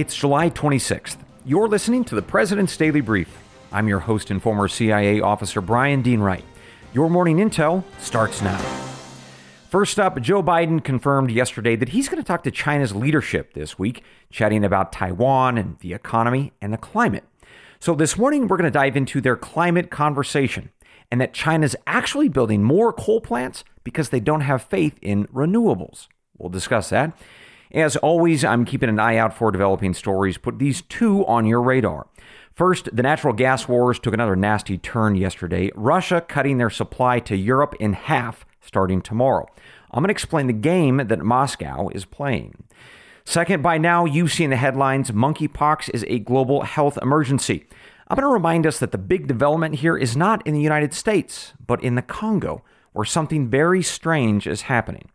It's July 26th. You're listening to the President's Daily Brief. I'm your host and former CIA officer Brian Dean Wright. Your morning intel starts now. First up, Joe Biden confirmed yesterday that he's going to talk to China's leadership this week, chatting about Taiwan and the economy and the climate. So, this morning, we're going to dive into their climate conversation and that China's actually building more coal plants because they don't have faith in renewables. We'll discuss that. As always, I'm keeping an eye out for developing stories. Put these two on your radar. First, the natural gas wars took another nasty turn yesterday. Russia cutting their supply to Europe in half starting tomorrow. I'm going to explain the game that Moscow is playing. Second, by now you've seen the headlines monkeypox is a global health emergency. I'm going to remind us that the big development here is not in the United States, but in the Congo, where something very strange is happening.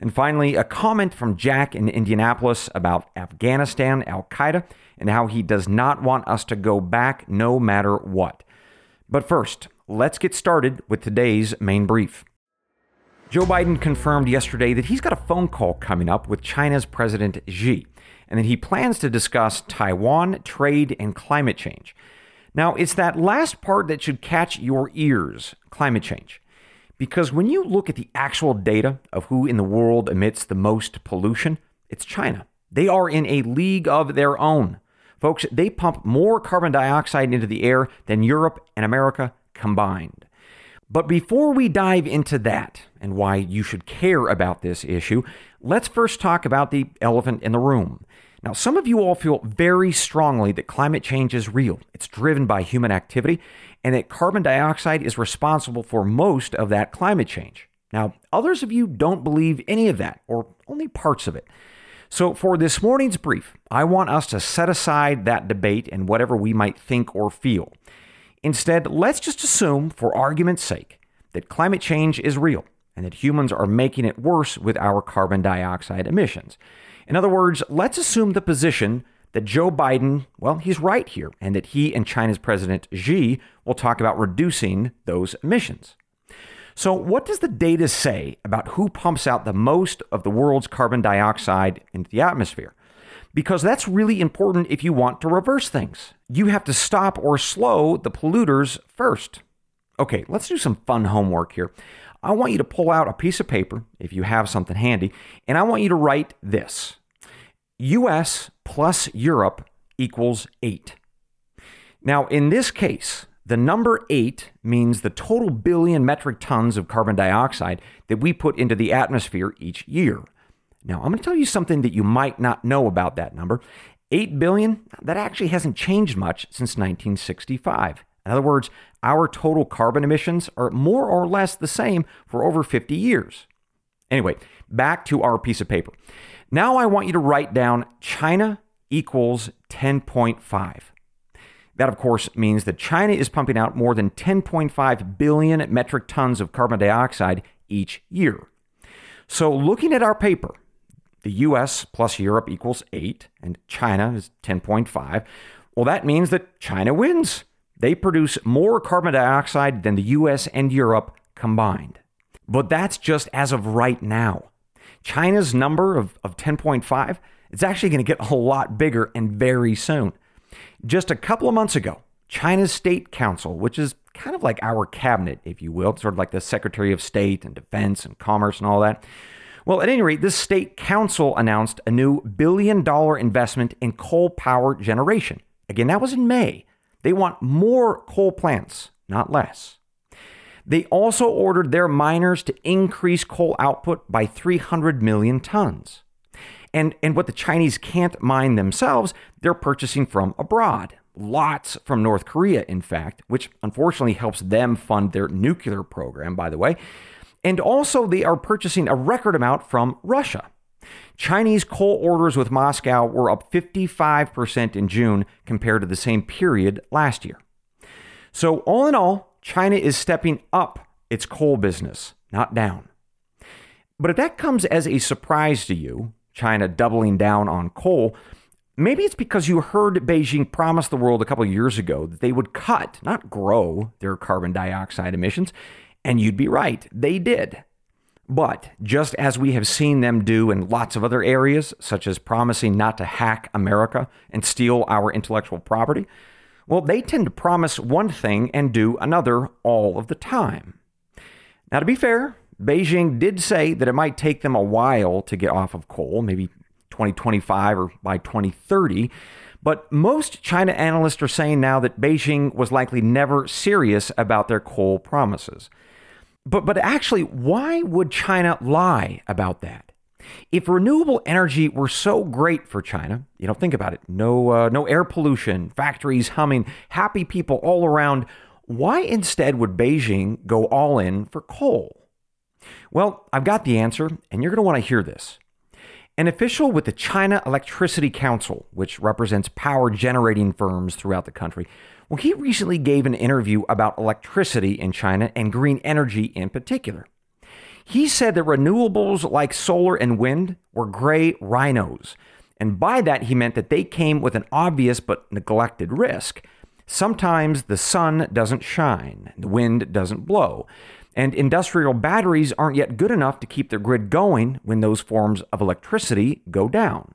And finally, a comment from Jack in Indianapolis about Afghanistan, Al Qaeda, and how he does not want us to go back no matter what. But first, let's get started with today's main brief. Joe Biden confirmed yesterday that he's got a phone call coming up with China's President Xi, and that he plans to discuss Taiwan, trade, and climate change. Now, it's that last part that should catch your ears climate change. Because when you look at the actual data of who in the world emits the most pollution, it's China. They are in a league of their own. Folks, they pump more carbon dioxide into the air than Europe and America combined. But before we dive into that and why you should care about this issue, let's first talk about the elephant in the room. Now, some of you all feel very strongly that climate change is real. It's driven by human activity, and that carbon dioxide is responsible for most of that climate change. Now, others of you don't believe any of that, or only parts of it. So, for this morning's brief, I want us to set aside that debate and whatever we might think or feel. Instead, let's just assume, for argument's sake, that climate change is real and that humans are making it worse with our carbon dioxide emissions. In other words, let's assume the position that Joe Biden, well, he's right here, and that he and China's President Xi will talk about reducing those emissions. So, what does the data say about who pumps out the most of the world's carbon dioxide into the atmosphere? Because that's really important if you want to reverse things. You have to stop or slow the polluters first. Okay, let's do some fun homework here. I want you to pull out a piece of paper, if you have something handy, and I want you to write this US plus Europe equals 8. Now, in this case, the number 8 means the total billion metric tons of carbon dioxide that we put into the atmosphere each year. Now, I'm going to tell you something that you might not know about that number. 8 billion, that actually hasn't changed much since 1965. In other words, our total carbon emissions are more or less the same for over 50 years. Anyway, back to our piece of paper. Now I want you to write down China equals 10.5. That, of course, means that China is pumping out more than 10.5 billion metric tons of carbon dioxide each year. So, looking at our paper, the US plus Europe equals 8, and China is 10.5. Well, that means that China wins. They produce more carbon dioxide than the US and Europe combined. But that's just as of right now. China's number of, of 10.5 is actually going to get a lot bigger and very soon. Just a couple of months ago, China's State Council, which is kind of like our cabinet, if you will, sort of like the Secretary of State and Defense and Commerce and all that. Well, at any rate, this state council announced a new billion dollar investment in coal power generation. Again, that was in May. They want more coal plants, not less. They also ordered their miners to increase coal output by 300 million tons. And, and what the Chinese can't mine themselves, they're purchasing from abroad. Lots from North Korea, in fact, which unfortunately helps them fund their nuclear program, by the way. And also, they are purchasing a record amount from Russia. Chinese coal orders with Moscow were up 55% in June compared to the same period last year. So, all in all, China is stepping up its coal business, not down. But if that comes as a surprise to you, China doubling down on coal, maybe it's because you heard Beijing promise the world a couple years ago that they would cut, not grow, their carbon dioxide emissions. And you'd be right, they did. But just as we have seen them do in lots of other areas, such as promising not to hack America and steal our intellectual property, well, they tend to promise one thing and do another all of the time. Now, to be fair, Beijing did say that it might take them a while to get off of coal, maybe 2025 or by 2030. But most China analysts are saying now that Beijing was likely never serious about their coal promises. But, but actually, why would China lie about that? If renewable energy were so great for China, you know, think about it no, uh, no air pollution, factories humming, happy people all around, why instead would Beijing go all in for coal? Well, I've got the answer, and you're going to want to hear this. An official with the China Electricity Council, which represents power generating firms throughout the country, well, he recently gave an interview about electricity in China and green energy in particular. He said that renewables like solar and wind were gray rhinos. And by that, he meant that they came with an obvious but neglected risk. Sometimes the sun doesn't shine, the wind doesn't blow, and industrial batteries aren't yet good enough to keep their grid going when those forms of electricity go down.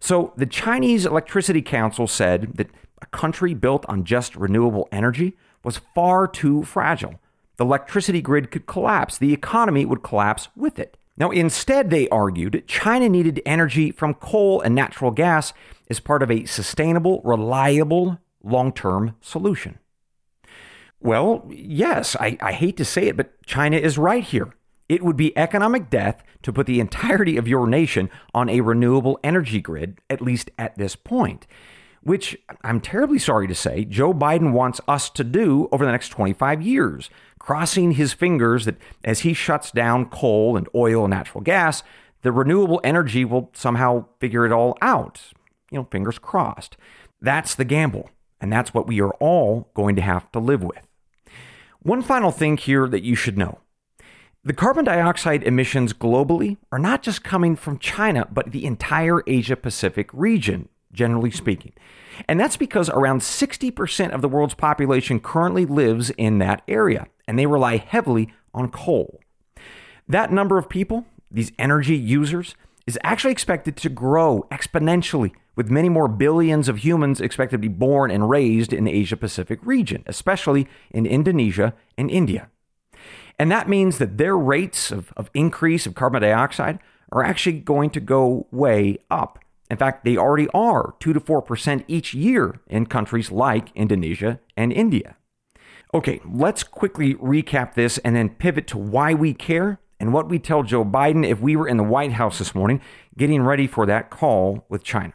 So the Chinese Electricity Council said that a country built on just renewable energy was far too fragile. The electricity grid could collapse, the economy would collapse with it. Now, instead, they argued China needed energy from coal and natural gas as part of a sustainable, reliable, long term solution. Well, yes, I, I, hate to say it, but China is right here. It would be economic death to put the entirety of your nation on a renewable energy grid, at least at this point which I'm terribly sorry to say, Joe Biden wants us to do over the next 25 years, crossing his fingers that as he shuts down coal and oil and natural gas, the renewable energy will somehow figure it all out. You know, fingers crossed. That's the gamble, and that's what we are all going to have to live with. One final thing here that you should know. The carbon dioxide emissions globally are not just coming from China, but the entire Asia Pacific region, generally speaking. And that's because around 60% of the world's population currently lives in that area, and they rely heavily on coal. That number of people, these energy users, is actually expected to grow exponentially, with many more billions of humans expected to be born and raised in the Asia Pacific region, especially in Indonesia and India. And that means that their rates of, of increase of carbon dioxide are actually going to go way up. In fact, they already are 2 to 4% each year in countries like Indonesia and India. Okay, let's quickly recap this and then pivot to why we care and what we tell Joe Biden if we were in the White House this morning getting ready for that call with China.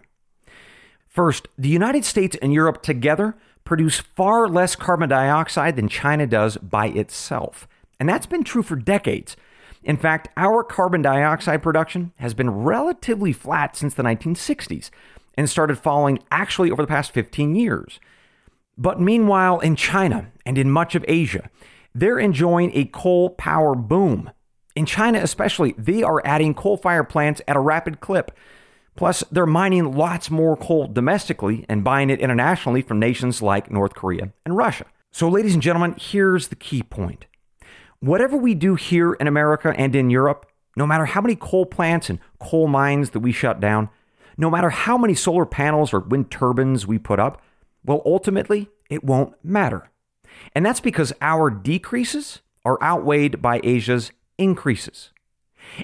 First, the United States and Europe together produce far less carbon dioxide than China does by itself. And that's been true for decades. In fact, our carbon dioxide production has been relatively flat since the 1960s and started falling actually over the past 15 years. But meanwhile, in China and in much of Asia, they're enjoying a coal power boom. In China, especially, they are adding coal fired plants at a rapid clip. Plus, they're mining lots more coal domestically and buying it internationally from nations like North Korea and Russia. So, ladies and gentlemen, here's the key point Whatever we do here in America and in Europe, no matter how many coal plants and coal mines that we shut down, no matter how many solar panels or wind turbines we put up, well, ultimately, it won't matter. And that's because our decreases are outweighed by Asia's increases.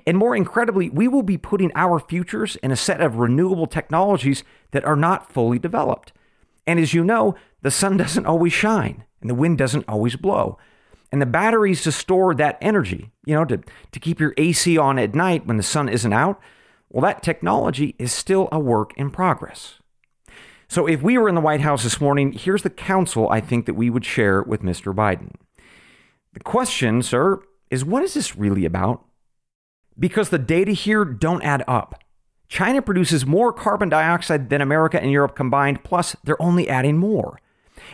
And more incredibly, we will be putting our futures in a set of renewable technologies that are not fully developed. And as you know, the sun doesn't always shine and the wind doesn't always blow and the batteries to store that energy, you know, to, to keep your AC on at night when the sun isn't out, well, that technology is still a work in progress. So if we were in the White House this morning, here's the counsel I think that we would share with Mr. Biden. The question, sir, is what is this really about? Because the data here don't add up. China produces more carbon dioxide than America and Europe combined, plus they're only adding more.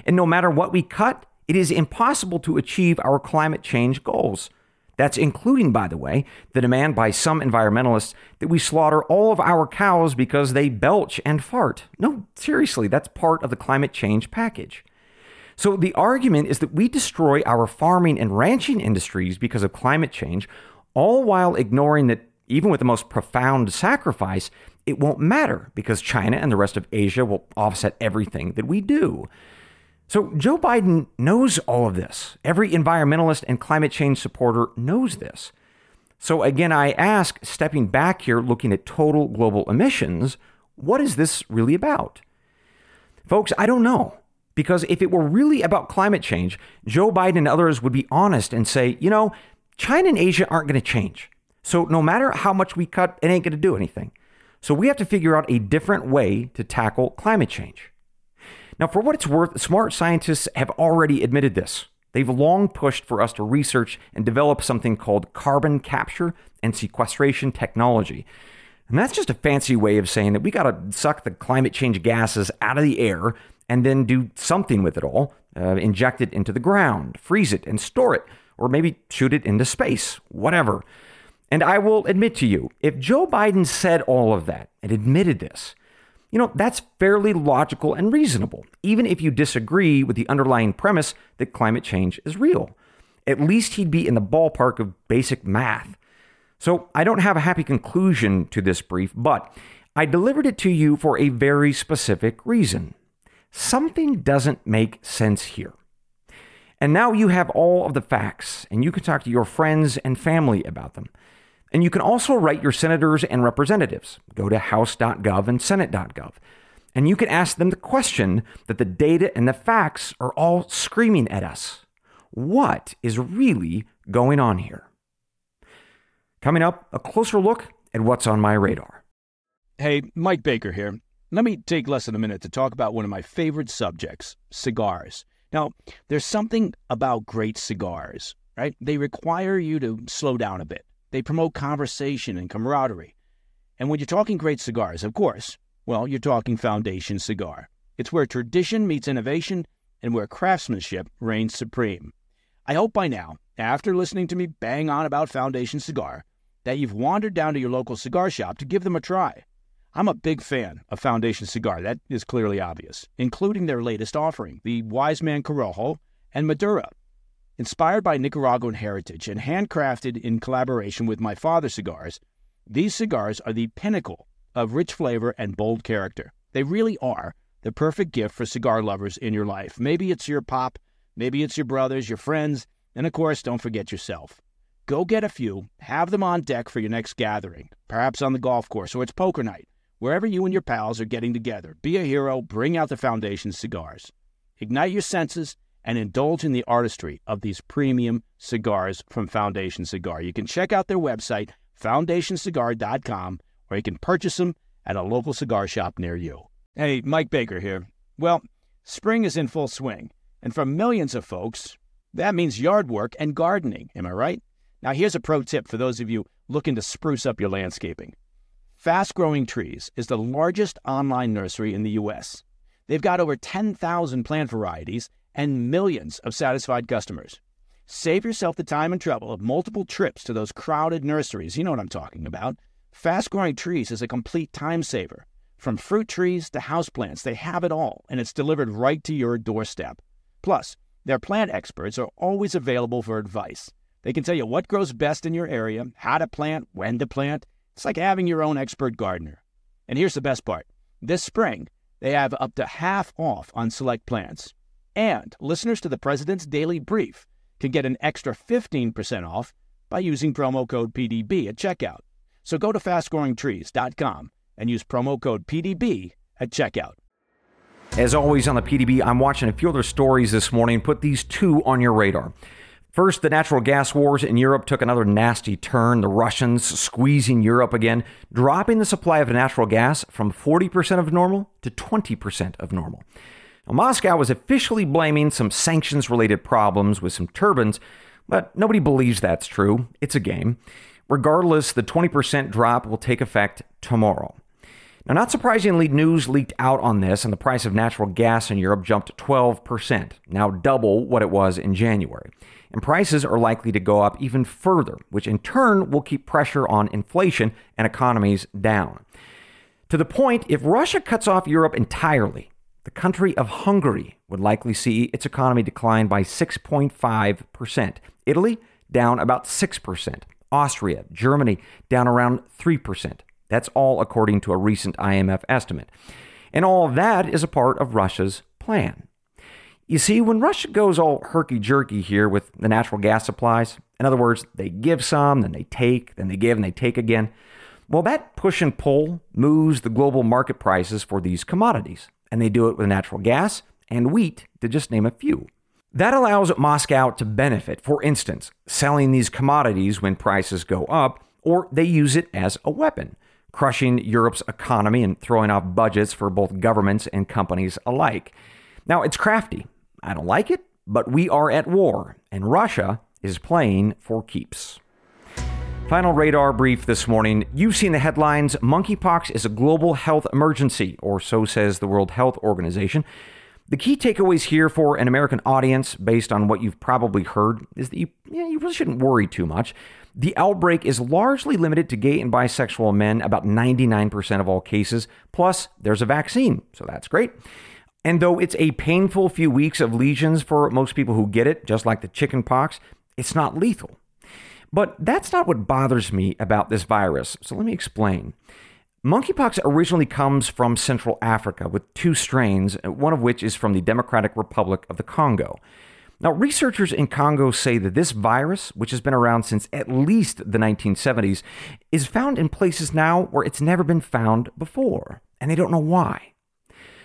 And no matter what we cut, it is impossible to achieve our climate change goals. That's including, by the way, the demand by some environmentalists that we slaughter all of our cows because they belch and fart. No, seriously, that's part of the climate change package. So the argument is that we destroy our farming and ranching industries because of climate change, all while ignoring that even with the most profound sacrifice, it won't matter because China and the rest of Asia will offset everything that we do. So Joe Biden knows all of this. Every environmentalist and climate change supporter knows this. So again, I ask, stepping back here, looking at total global emissions, what is this really about? Folks, I don't know. Because if it were really about climate change, Joe Biden and others would be honest and say, you know, China and Asia aren't going to change. So no matter how much we cut, it ain't going to do anything. So we have to figure out a different way to tackle climate change. Now, for what it's worth, smart scientists have already admitted this. They've long pushed for us to research and develop something called carbon capture and sequestration technology. And that's just a fancy way of saying that we got to suck the climate change gases out of the air and then do something with it all, uh, inject it into the ground, freeze it, and store it, or maybe shoot it into space, whatever. And I will admit to you, if Joe Biden said all of that and admitted this, you know, that's fairly logical and reasonable, even if you disagree with the underlying premise that climate change is real. At least he'd be in the ballpark of basic math. So I don't have a happy conclusion to this brief, but I delivered it to you for a very specific reason something doesn't make sense here. And now you have all of the facts, and you can talk to your friends and family about them. And you can also write your senators and representatives. Go to house.gov and senate.gov. And you can ask them the question that the data and the facts are all screaming at us What is really going on here? Coming up, a closer look at what's on my radar. Hey, Mike Baker here. Let me take less than a minute to talk about one of my favorite subjects cigars. Now, there's something about great cigars, right? They require you to slow down a bit. They promote conversation and camaraderie. And when you're talking great cigars, of course, well, you're talking Foundation Cigar. It's where tradition meets innovation and where craftsmanship reigns supreme. I hope by now, after listening to me bang on about Foundation Cigar, that you've wandered down to your local cigar shop to give them a try. I'm a big fan of Foundation Cigar, that is clearly obvious, including their latest offering, the Wise Man Corojo and Maduro. Inspired by Nicaraguan heritage and handcrafted in collaboration with my father's cigars, these cigars are the pinnacle of rich flavor and bold character. They really are the perfect gift for cigar lovers in your life. Maybe it's your pop, maybe it's your brothers, your friends, and of course, don't forget yourself. Go get a few, have them on deck for your next gathering, perhaps on the golf course or it's poker night Wherever you and your pals are getting together, be a hero, bring out the Foundation cigars. Ignite your senses and indulge in the artistry of these premium cigars from Foundation Cigar. You can check out their website, foundationcigar.com, or you can purchase them at a local cigar shop near you. Hey, Mike Baker here. Well, spring is in full swing, and for millions of folks, that means yard work and gardening. Am I right? Now, here's a pro tip for those of you looking to spruce up your landscaping. Fast Growing Trees is the largest online nursery in the U.S. They've got over 10,000 plant varieties and millions of satisfied customers. Save yourself the time and trouble of multiple trips to those crowded nurseries. You know what I'm talking about. Fast Growing Trees is a complete time saver. From fruit trees to houseplants, they have it all, and it's delivered right to your doorstep. Plus, their plant experts are always available for advice. They can tell you what grows best in your area, how to plant, when to plant, it's like having your own expert gardener. And here's the best part this spring, they have up to half off on select plants. And listeners to the President's Daily Brief can get an extra 15% off by using promo code PDB at checkout. So go to fastgrowingtrees.com and use promo code PDB at checkout. As always on the PDB, I'm watching a few other stories this morning. Put these two on your radar. First, the natural gas wars in Europe took another nasty turn. The Russians squeezing Europe again, dropping the supply of natural gas from 40% of normal to 20% of normal. Now, Moscow was officially blaming some sanctions related problems with some turbines, but nobody believes that's true. It's a game. Regardless, the 20% drop will take effect tomorrow. Now, not surprisingly, news leaked out on this, and the price of natural gas in Europe jumped 12%, now double what it was in January and prices are likely to go up even further, which in turn will keep pressure on inflation and economies down. To the point, if Russia cuts off Europe entirely, the country of Hungary would likely see its economy decline by 6.5%. Italy down about 6%. Austria, Germany down around 3%. That's all according to a recent IMF estimate. And all of that is a part of Russia's plan. You see, when Russia goes all herky jerky here with the natural gas supplies, in other words, they give some, then they take, then they give, and they take again, well, that push and pull moves the global market prices for these commodities. And they do it with natural gas and wheat, to just name a few. That allows Moscow to benefit, for instance, selling these commodities when prices go up, or they use it as a weapon, crushing Europe's economy and throwing off budgets for both governments and companies alike. Now, it's crafty. I don't like it, but we are at war, and Russia is playing for keeps. Final radar brief this morning. You've seen the headlines Monkeypox is a global health emergency, or so says the World Health Organization. The key takeaways here for an American audience, based on what you've probably heard, is that you, yeah, you really shouldn't worry too much. The outbreak is largely limited to gay and bisexual men, about 99% of all cases. Plus, there's a vaccine, so that's great. And though it's a painful few weeks of lesions for most people who get it, just like the chicken pox, it's not lethal. But that's not what bothers me about this virus, so let me explain. Monkeypox originally comes from Central Africa with two strains, one of which is from the Democratic Republic of the Congo. Now, researchers in Congo say that this virus, which has been around since at least the 1970s, is found in places now where it's never been found before, and they don't know why.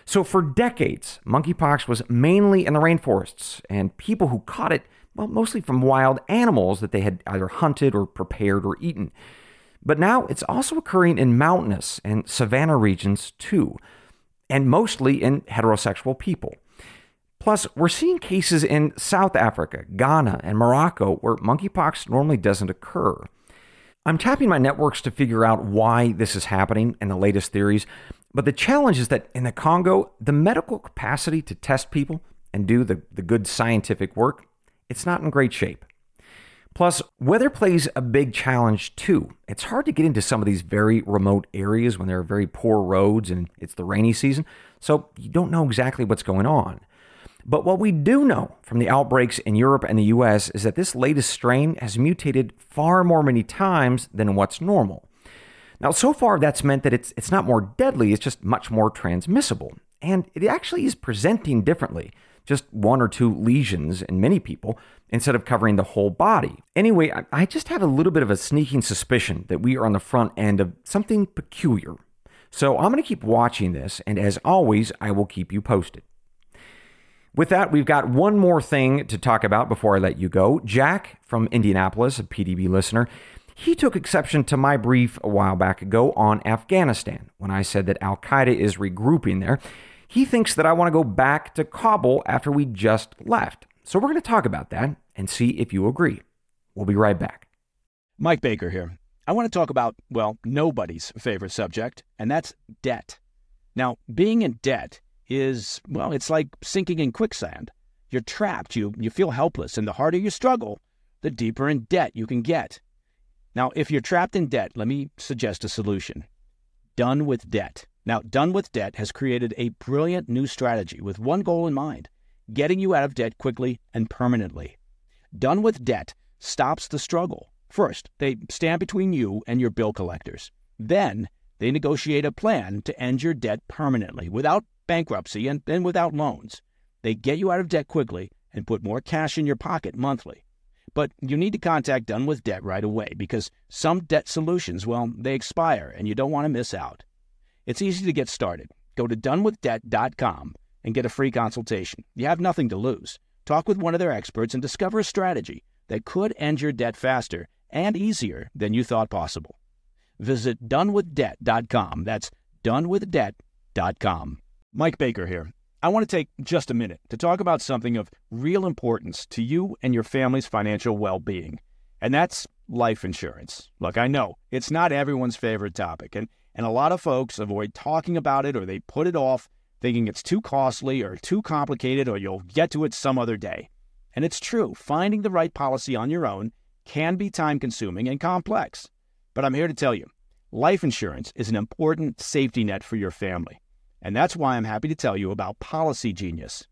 So, for decades, monkeypox was mainly in the rainforests, and people who caught it, well, mostly from wild animals that they had either hunted or prepared or eaten. But now it's also occurring in mountainous and savanna regions too, and mostly in heterosexual people. Plus, we're seeing cases in South Africa, Ghana, and Morocco where monkeypox normally doesn't occur. I'm tapping my networks to figure out why this is happening and the latest theories, but the challenge is that in the Congo, the medical capacity to test people and do the, the good scientific work, it's not in great shape. Plus, weather plays a big challenge too. It's hard to get into some of these very remote areas when there are very poor roads and it's the rainy season, so you don't know exactly what's going on. But what we do know from the outbreaks in Europe and the US is that this latest strain has mutated far more many times than what's normal. Now, so far, that's meant that it's, it's not more deadly, it's just much more transmissible. And it actually is presenting differently just one or two lesions in many people instead of covering the whole body. Anyway, I just have a little bit of a sneaking suspicion that we are on the front end of something peculiar. So I'm going to keep watching this, and as always, I will keep you posted. With that, we've got one more thing to talk about before I let you go. Jack from Indianapolis, a PDB listener, he took exception to my brief a while back ago on Afghanistan when I said that Al Qaeda is regrouping there. He thinks that I want to go back to Kabul after we just left. So we're going to talk about that and see if you agree. We'll be right back. Mike Baker here. I want to talk about, well, nobody's favorite subject, and that's debt. Now, being in debt is, well, it's like sinking in quicksand. You're trapped, you, you feel helpless, and the harder you struggle, the deeper in debt you can get. Now, if you're trapped in debt, let me suggest a solution. Done with debt. Now, Done with Debt has created a brilliant new strategy with one goal in mind getting you out of debt quickly and permanently. Done with Debt stops the struggle. First, they stand between you and your bill collectors. Then, they negotiate a plan to end your debt permanently without bankruptcy and, and without loans. They get you out of debt quickly and put more cash in your pocket monthly. But you need to contact Done with Debt right away because some debt solutions, well, they expire and you don't want to miss out. It's easy to get started. Go to donewithdebt.com and get a free consultation. You have nothing to lose. Talk with one of their experts and discover a strategy that could end your debt faster and easier than you thought possible. Visit donewithdebt.com. That's donewithdebt.com. Mike Baker here. I want to take just a minute to talk about something of real importance to you and your family's financial well being, and that's life insurance. Look, I know it's not everyone's favorite topic, and and a lot of folks avoid talking about it or they put it off, thinking it's too costly or too complicated or you'll get to it some other day. And it's true, finding the right policy on your own can be time consuming and complex. But I'm here to tell you life insurance is an important safety net for your family. And that's why I'm happy to tell you about Policy Genius.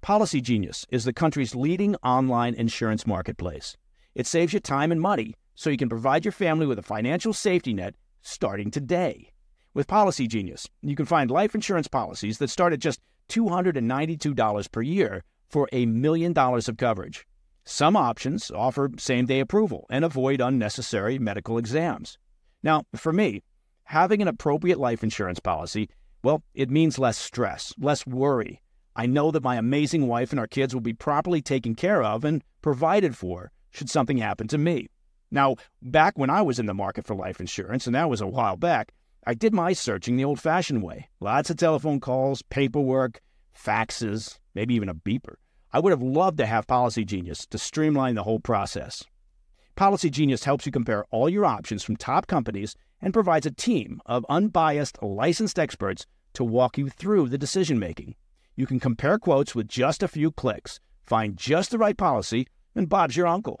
Policy Genius is the country's leading online insurance marketplace. It saves you time and money so you can provide your family with a financial safety net starting today. With Policy Genius, you can find life insurance policies that start at just $292 per year for a million dollars of coverage. Some options offer same day approval and avoid unnecessary medical exams. Now, for me, having an appropriate life insurance policy, well, it means less stress, less worry. I know that my amazing wife and our kids will be properly taken care of and provided for should something happen to me. Now, back when I was in the market for life insurance, and that was a while back, I did my searching the old fashioned way. Lots of telephone calls, paperwork, faxes, maybe even a beeper. I would have loved to have Policy Genius to streamline the whole process. Policy Genius helps you compare all your options from top companies and provides a team of unbiased, licensed experts to walk you through the decision making. You can compare quotes with just a few clicks, find just the right policy, and Bob's your uncle.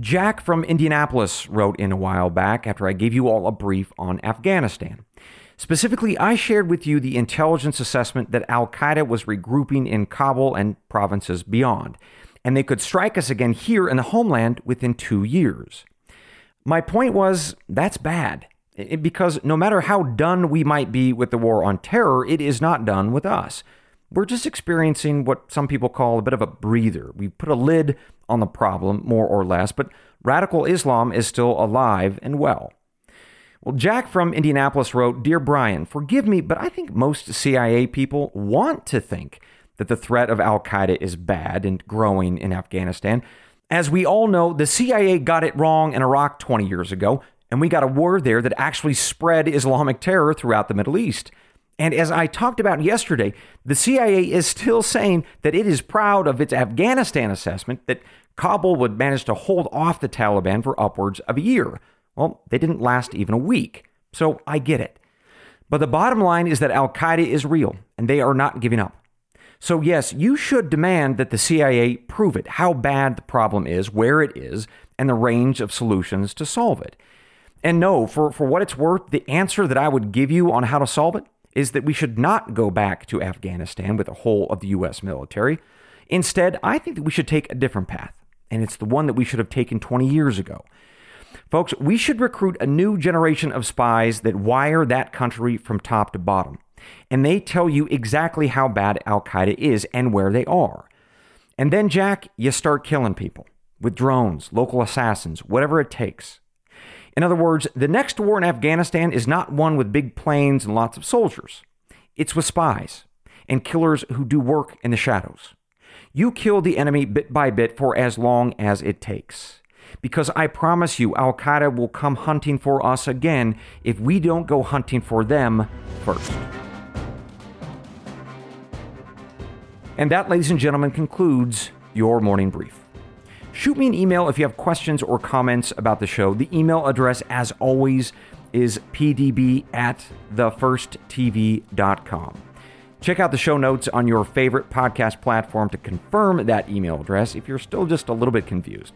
Jack from Indianapolis wrote in a while back after I gave you all a brief on Afghanistan. Specifically, I shared with you the intelligence assessment that Al Qaeda was regrouping in Kabul and provinces beyond, and they could strike us again here in the homeland within two years. My point was that's bad, because no matter how done we might be with the war on terror, it is not done with us. We're just experiencing what some people call a bit of a breather. We put a lid on the problem, more or less, but radical Islam is still alive and well. Well, Jack from Indianapolis wrote Dear Brian, forgive me, but I think most CIA people want to think that the threat of Al Qaeda is bad and growing in Afghanistan. As we all know, the CIA got it wrong in Iraq 20 years ago, and we got a war there that actually spread Islamic terror throughout the Middle East. And as I talked about yesterday, the CIA is still saying that it is proud of its Afghanistan assessment that Kabul would manage to hold off the Taliban for upwards of a year. Well, they didn't last even a week. So I get it. But the bottom line is that Al Qaeda is real and they are not giving up. So, yes, you should demand that the CIA prove it, how bad the problem is, where it is, and the range of solutions to solve it. And no, for, for what it's worth, the answer that I would give you on how to solve it is that we should not go back to Afghanistan with the whole of the U.S. military. Instead, I think that we should take a different path, and it's the one that we should have taken 20 years ago. Folks, we should recruit a new generation of spies that wire that country from top to bottom. And they tell you exactly how bad Al Qaeda is and where they are. And then, Jack, you start killing people with drones, local assassins, whatever it takes. In other words, the next war in Afghanistan is not one with big planes and lots of soldiers. It's with spies and killers who do work in the shadows. You kill the enemy bit by bit for as long as it takes because I promise you, Al Qaeda will come hunting for us again if we don't go hunting for them first. And that, ladies and gentlemen, concludes your morning brief. Shoot me an email if you have questions or comments about the show. The email address, as always, is pdb at thefirsttv.com. Check out the show notes on your favorite podcast platform to confirm that email address if you're still just a little bit confused.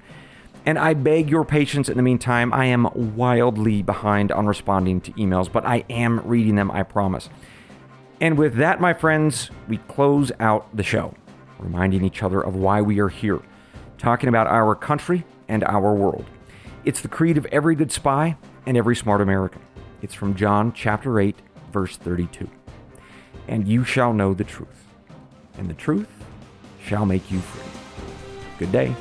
And I beg your patience in the meantime. I am wildly behind on responding to emails, but I am reading them, I promise. And with that, my friends, we close out the show, reminding each other of why we are here, talking about our country and our world. It's the creed of every good spy and every smart American. It's from John chapter 8, verse 32. And you shall know the truth, and the truth shall make you free. Good day.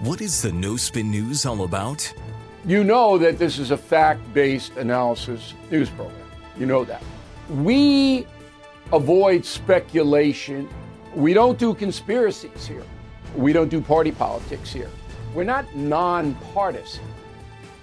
What is the No Spin News all about? You know that this is a fact based analysis news program. You know that. We avoid speculation. We don't do conspiracies here. We don't do party politics here. We're not nonpartisan.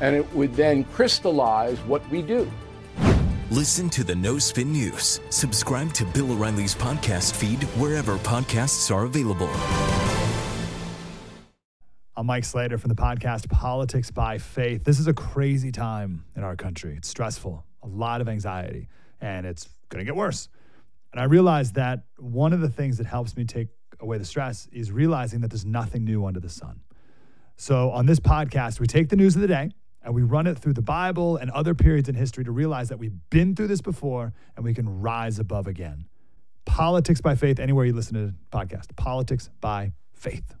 and it would then crystallize what we do. Listen to the No Spin News. Subscribe to Bill O'Reilly's podcast feed wherever podcasts are available. I'm Mike Slater from the podcast Politics by Faith. This is a crazy time in our country. It's stressful, a lot of anxiety, and it's going to get worse. And I realized that one of the things that helps me take away the stress is realizing that there's nothing new under the sun. So on this podcast, we take the news of the day and we run it through the Bible and other periods in history to realize that we've been through this before and we can rise above again. Politics by Faith, anywhere you listen to the podcast. Politics by Faith.